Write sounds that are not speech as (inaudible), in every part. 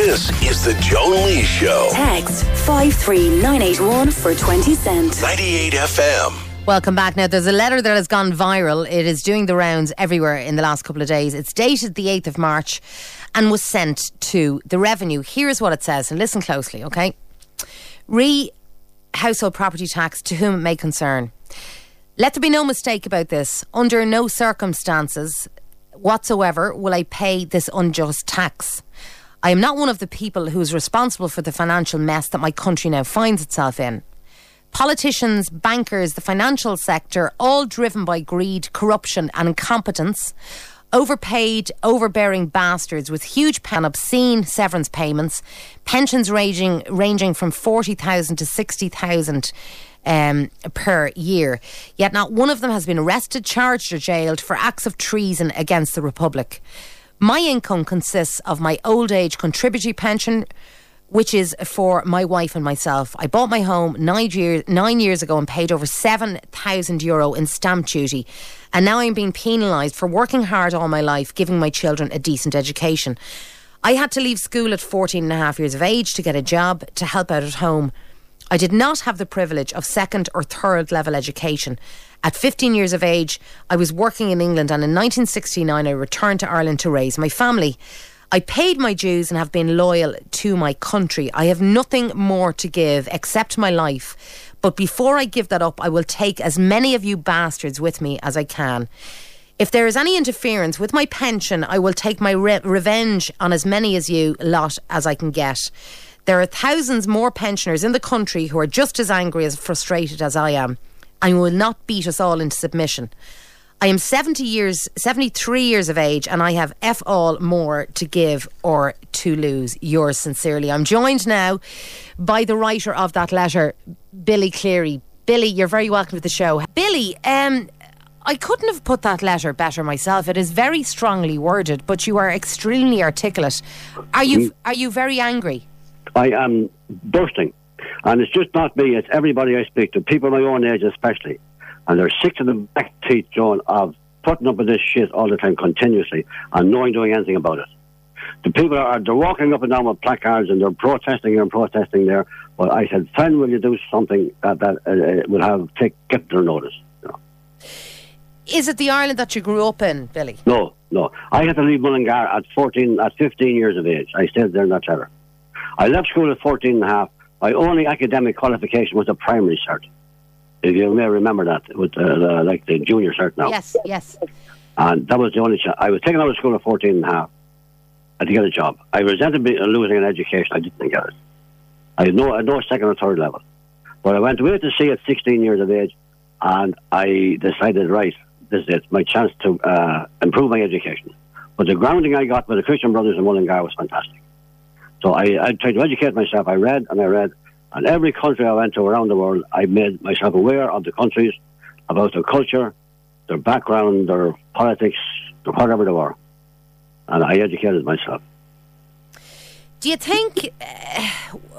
This is the Joan Lea Show. Text 53981 for 20 cents. 98 FM. Welcome back. Now, there's a letter that has gone viral. It is doing the rounds everywhere in the last couple of days. It's dated the 8th of March and was sent to the revenue. Here's what it says, and listen closely, okay? Re household property tax to whom it may concern. Let there be no mistake about this. Under no circumstances whatsoever will I pay this unjust tax. I am not one of the people who is responsible for the financial mess that my country now finds itself in. Politicians, bankers, the financial sector, all driven by greed, corruption, and incompetence. Overpaid, overbearing bastards with huge and obscene severance payments, pensions ranging ranging from forty thousand to sixty thousand um, per year. Yet not one of them has been arrested, charged, or jailed for acts of treason against the Republic. My income consists of my old age contributory pension, which is for my wife and myself. I bought my home nine years, nine years ago and paid over 7,000 euro in stamp duty. And now I'm being penalised for working hard all my life, giving my children a decent education. I had to leave school at 14 and a half years of age to get a job to help out at home. I did not have the privilege of second or third level education. At 15 years of age, I was working in England and in 1969 I returned to Ireland to raise my family. I paid my dues and have been loyal to my country. I have nothing more to give except my life. But before I give that up, I will take as many of you bastards with me as I can. If there is any interference with my pension, I will take my re- revenge on as many as you lot as I can get. There are thousands more pensioners in the country who are just as angry as frustrated as I am and will not beat us all into submission. I am 70 years, 73 years of age, and I have F all more to give or to lose. Yours sincerely. I'm joined now by the writer of that letter, Billy Cleary. Billy, you're very welcome to the show. Billy, um, I couldn't have put that letter better myself. It is very strongly worded, but you are extremely articulate. Are you are you very angry? I am bursting. And it's just not me, it's everybody I speak to, people my own age especially. And they're sick to the back teeth, John, of putting up with this shit all the time continuously and no one doing anything about it. The people are they're walking up and down with placards and they're protesting here and protesting there. But I said, friend, will you do something that, that uh, will have take get their notice? No. Is it the Ireland that you grew up in, Billy? no, no. I had to leave Mullingar at 14, at 15 years of age. I stayed there in that letter. I left school at 14 and a half. My only academic qualification was a primary cert. If you may remember that, with uh, the, like the junior cert now. Yes, yes. And that was the only chance. I was taken out of school at 14 and a half and to get a job. I resented losing an education. I didn't get it. I had no, I had no second or third level. But I went away to sea at 16 years of age and I decided, right, this is it, my chance to uh, improve my education. But the grounding I got with the Christian Brothers in Mullingar was fantastic. So I, I tried to educate myself. I read and I read. And every country I went to around the world, I made myself aware of the countries, about their culture, their background, their politics, their whatever they were. And I educated myself. Do you think uh,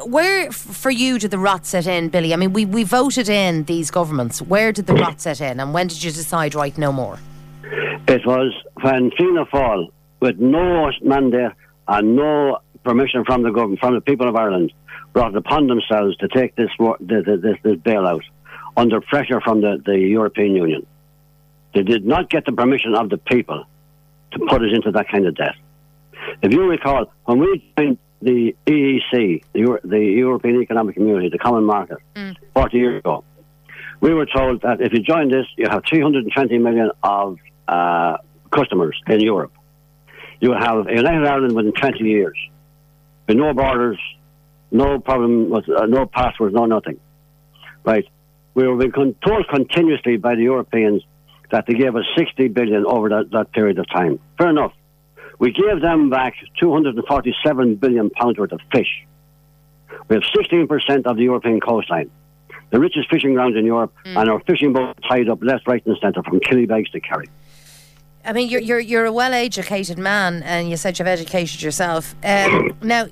where for you did the rot set in, Billy? I mean, we, we voted in these governments. Where did the rot set in, and when did you decide right no more? It was when Fianna Fáil, with no mandate and no permission from the government, from the people of Ireland, brought it upon themselves to take this this, this, this bailout under pressure from the, the European Union. They did not get the permission of the people to put us into that kind of debt. If you recall, when we joined the EEC, the, the European Economic Community, the Common Market, 40 years ago, we were told that if you join this, you have 320 million of uh, customers in Europe. You will have United Ireland within 20 years, with no borders, no problem with uh, no passwords, no nothing. Right? We were being con- told continuously by the Europeans that they gave us 60 billion over that, that period of time. Fair enough. We gave them back 247 billion pounds worth of fish. We have 16% of the European coastline, the richest fishing grounds in Europe, and our fishing boats tied up left, right, and centre from Killybegs to Kerry. I mean, you're you're you're a well-educated man, and you said you've educated yourself. Um, (clears throat) now,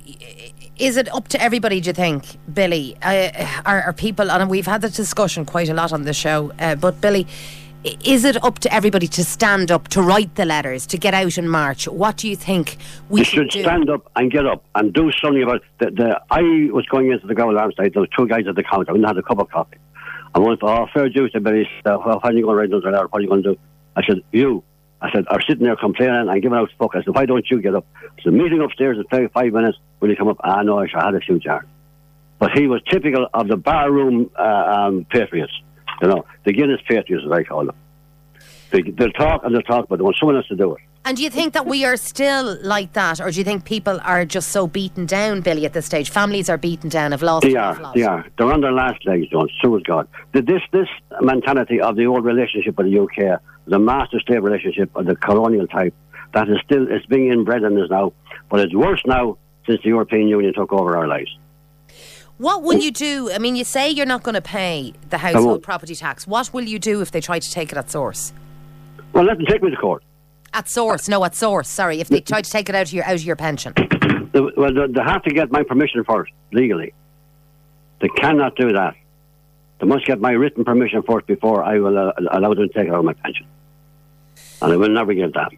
is it up to everybody? Do you think, Billy? Uh, are, are people? And we've had this discussion quite a lot on the show. Uh, but Billy, Is it up to everybody to stand up, to write the letters, to get out and march? What do you think we You should do? stand up and get up and do something about the, the I was going into the Greville Arms there were two guys at the counter, and had a cup of coffee. And one thought, oh, fair dues, he said, well, how are you going to write another letter? What are you going to do? I said, you. I said, are sitting there complaining and giving out fuck. I said, why don't you get up? I said, meeting upstairs in five, minutes. Will you come up? Ah, no, I should have had a few jars. But he was typical of the barroom uh, um, patriots. You know, the Guinness patriots, as I call them. They, they'll talk and they'll talk, but they want someone else to do it. And do you think that we are still like that, or do you think people are just so beaten down, Billy, at this stage? Families are beaten down, have lost. They are, they are. They're on their last legs, John. So is God. This this mentality of the old relationship with the UK, the master slave relationship of the colonial type, that is still it's being inbred in us now. But it's worse now since the European Union took over our lives. What will you do? I mean, you say you're not going to pay the household property tax. What will you do if they try to take it at source? Well, let them take me to court. At source, no, at source. Sorry, if they try to take it out of your out of your pension. (coughs) Well, they, they have to get my permission first, legally. They cannot do that. They must get my written permission first before I will uh, allow them to take it out of my pension. And I will never give that.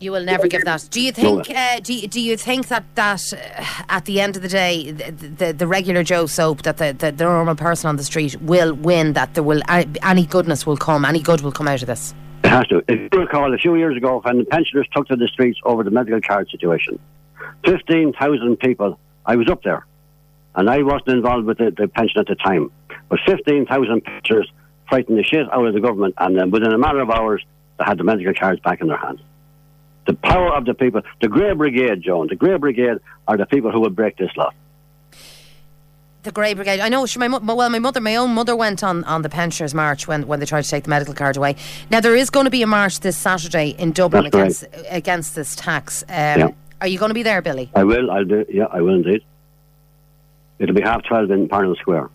You will never give that. Do you think? Uh, do you, Do you think that that uh, at the end of the day, the, the, the regular Joe Soap, that the, the the normal person on the street will win? That there will uh, any goodness will come, any good will come out of this. It has to. If you recall, a few years ago, when the pensioners took to the streets over the medical card situation, 15,000 people, I was up there, and I wasn't involved with the, the pension at the time, but 15,000 pensioners frightened the shit out of the government, and then within a matter of hours, they had the medical cards back in their hands. The power of the people, the Grey Brigade, Joan, the Grey Brigade are the people who will break this law. The Grey Brigade. I know. She, my, well, my mother, my own mother, went on, on the pensioners' march when, when they tried to take the medical card away. Now there is going to be a march this Saturday in Dublin That's right. against against this tax. Um, Yeah. Are you going to be there, Billy? I will, I'll do, yeah, I will indeed. It'll be half 12 in Parnell Square.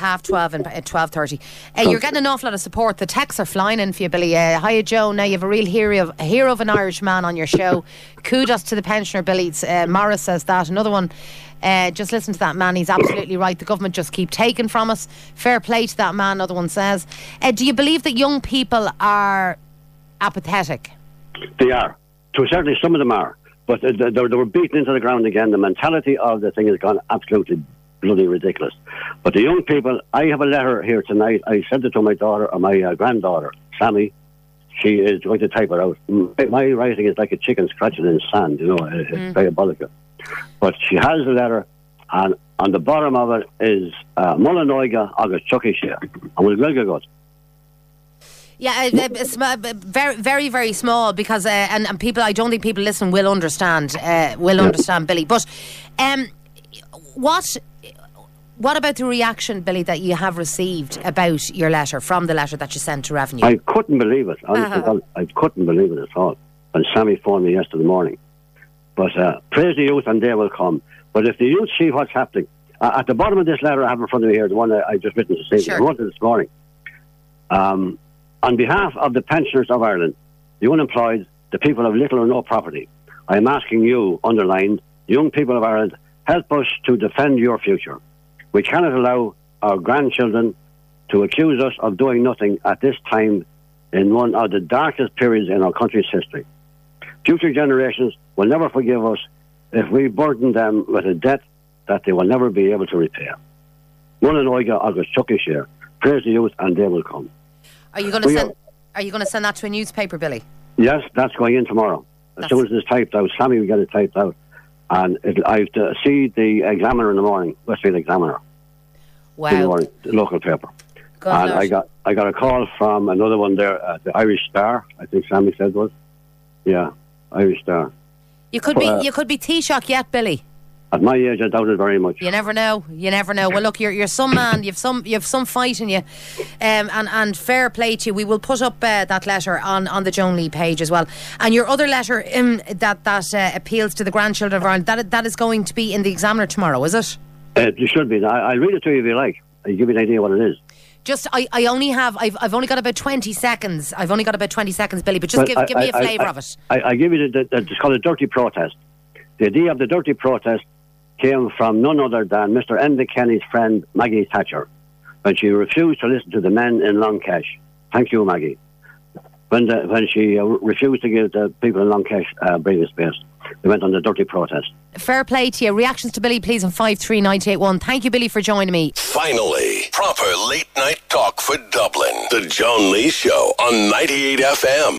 Half twelve and at twelve thirty. Uh, you're getting an awful lot of support. The texts are flying in for you, Billy. Uh, hiya, Joe. Now you have a real hero of a hero of an Irish man on your show. Kudos to the pensioner, Billy. Uh, Morris says that. Another one. Uh, just listen to that man. He's absolutely right. The government just keep taking from us. Fair play to that man. Another one says. Uh, do you believe that young people are apathetic? They are. To certainly, some of them are. But they, they were beaten into the ground again. The mentality of the thing has gone absolutely bloody ridiculous. But the young people, I have a letter here tonight. I sent it to my daughter, or my uh, granddaughter, Sammy. She is going to type it out. My, my writing is like a chicken scratching in sand, you know, it- it's diabolical. But she has a letter, and on the bottom of it is uh, Mol an óige agus tiocfaidh sí, And we'll go good. Yeah, uh, uh, sm- uh, very, very, very small because, uh, and, and people, I don't think people listening will understand, uh, will understand, Billy. But um, what, what about the reaction, Billy, that you have received about your letter from the letter that you sent to Revenue? I couldn't believe it. Uh-huh. I couldn't believe it at all. And Sammy phoned me yesterday morning. But uh, praise the youth and they will come. But if the youth see what's happening, uh, at the bottom of this letter I have in front of me here, the one I, I just written to say, Sure. I wrote it this morning. Um, on behalf of the pensioners of Ireland, the unemployed, the people of little or no property, I am asking you, underlined, young people of Ireland, help us to defend your future. We cannot allow our grandchildren to accuse us of doing nothing at this time in one of the darkest periods in our country's history. Future generations will never forgive us if we burden them with a debt that they will never be able to repay. Mol an óige, agus tiocfaidh sí. Praise the youth and they will come. Are you going to we send? are- Are you going to send that to a newspaper, Billy? Yes, that's going in tomorrow. As That's- soon as it's typed out, Sammy will get it typed out. And it'll, I have to see the Examiner in the morning, Westmeath Examiner, in the Wow. morning, the local paper. Good and Lord. I got I got a call from another one there, uh, the Irish Star. I think Sammy said was, yeah, Irish Star. you could be, uh, you could be Taoiseach yet, Billy. At my age, I doubt it very much. You never know. You never know. Well, look, you're you're some man. You've some you've some fight in you, um, and and fair play to you. We will put up uh, that letter on, on the Joan Lea page as well. And your other letter um, that that uh, appeals to the grandchildren of Ireland that that is going to be in the Examiner tomorrow, is it? Uh, you should be. I, I'll read it to you if you like. I'll give you an idea what it is. Just I, I only have I've I've only got about twenty seconds. I've only got about twenty seconds, Billy. But just give I- give me a flavour of it. I, I give you the, the, it's called a dirty protest. The idea of the dirty protest came from none other than Mr. Enda Kenny's friend Maggie Thatcher when she refused to listen to the men in Long Kesh. Thank you, Maggie. when the, when she uh, refused to give the people in Long Kesh uh, breathing space. They went on the dirty protest. Fair play to you. Reactions to Billy, please, on 53981. Thank you, Billy, for joining me. Finally, proper late night talk for Dublin. The Joan Lea Show on 98 FM.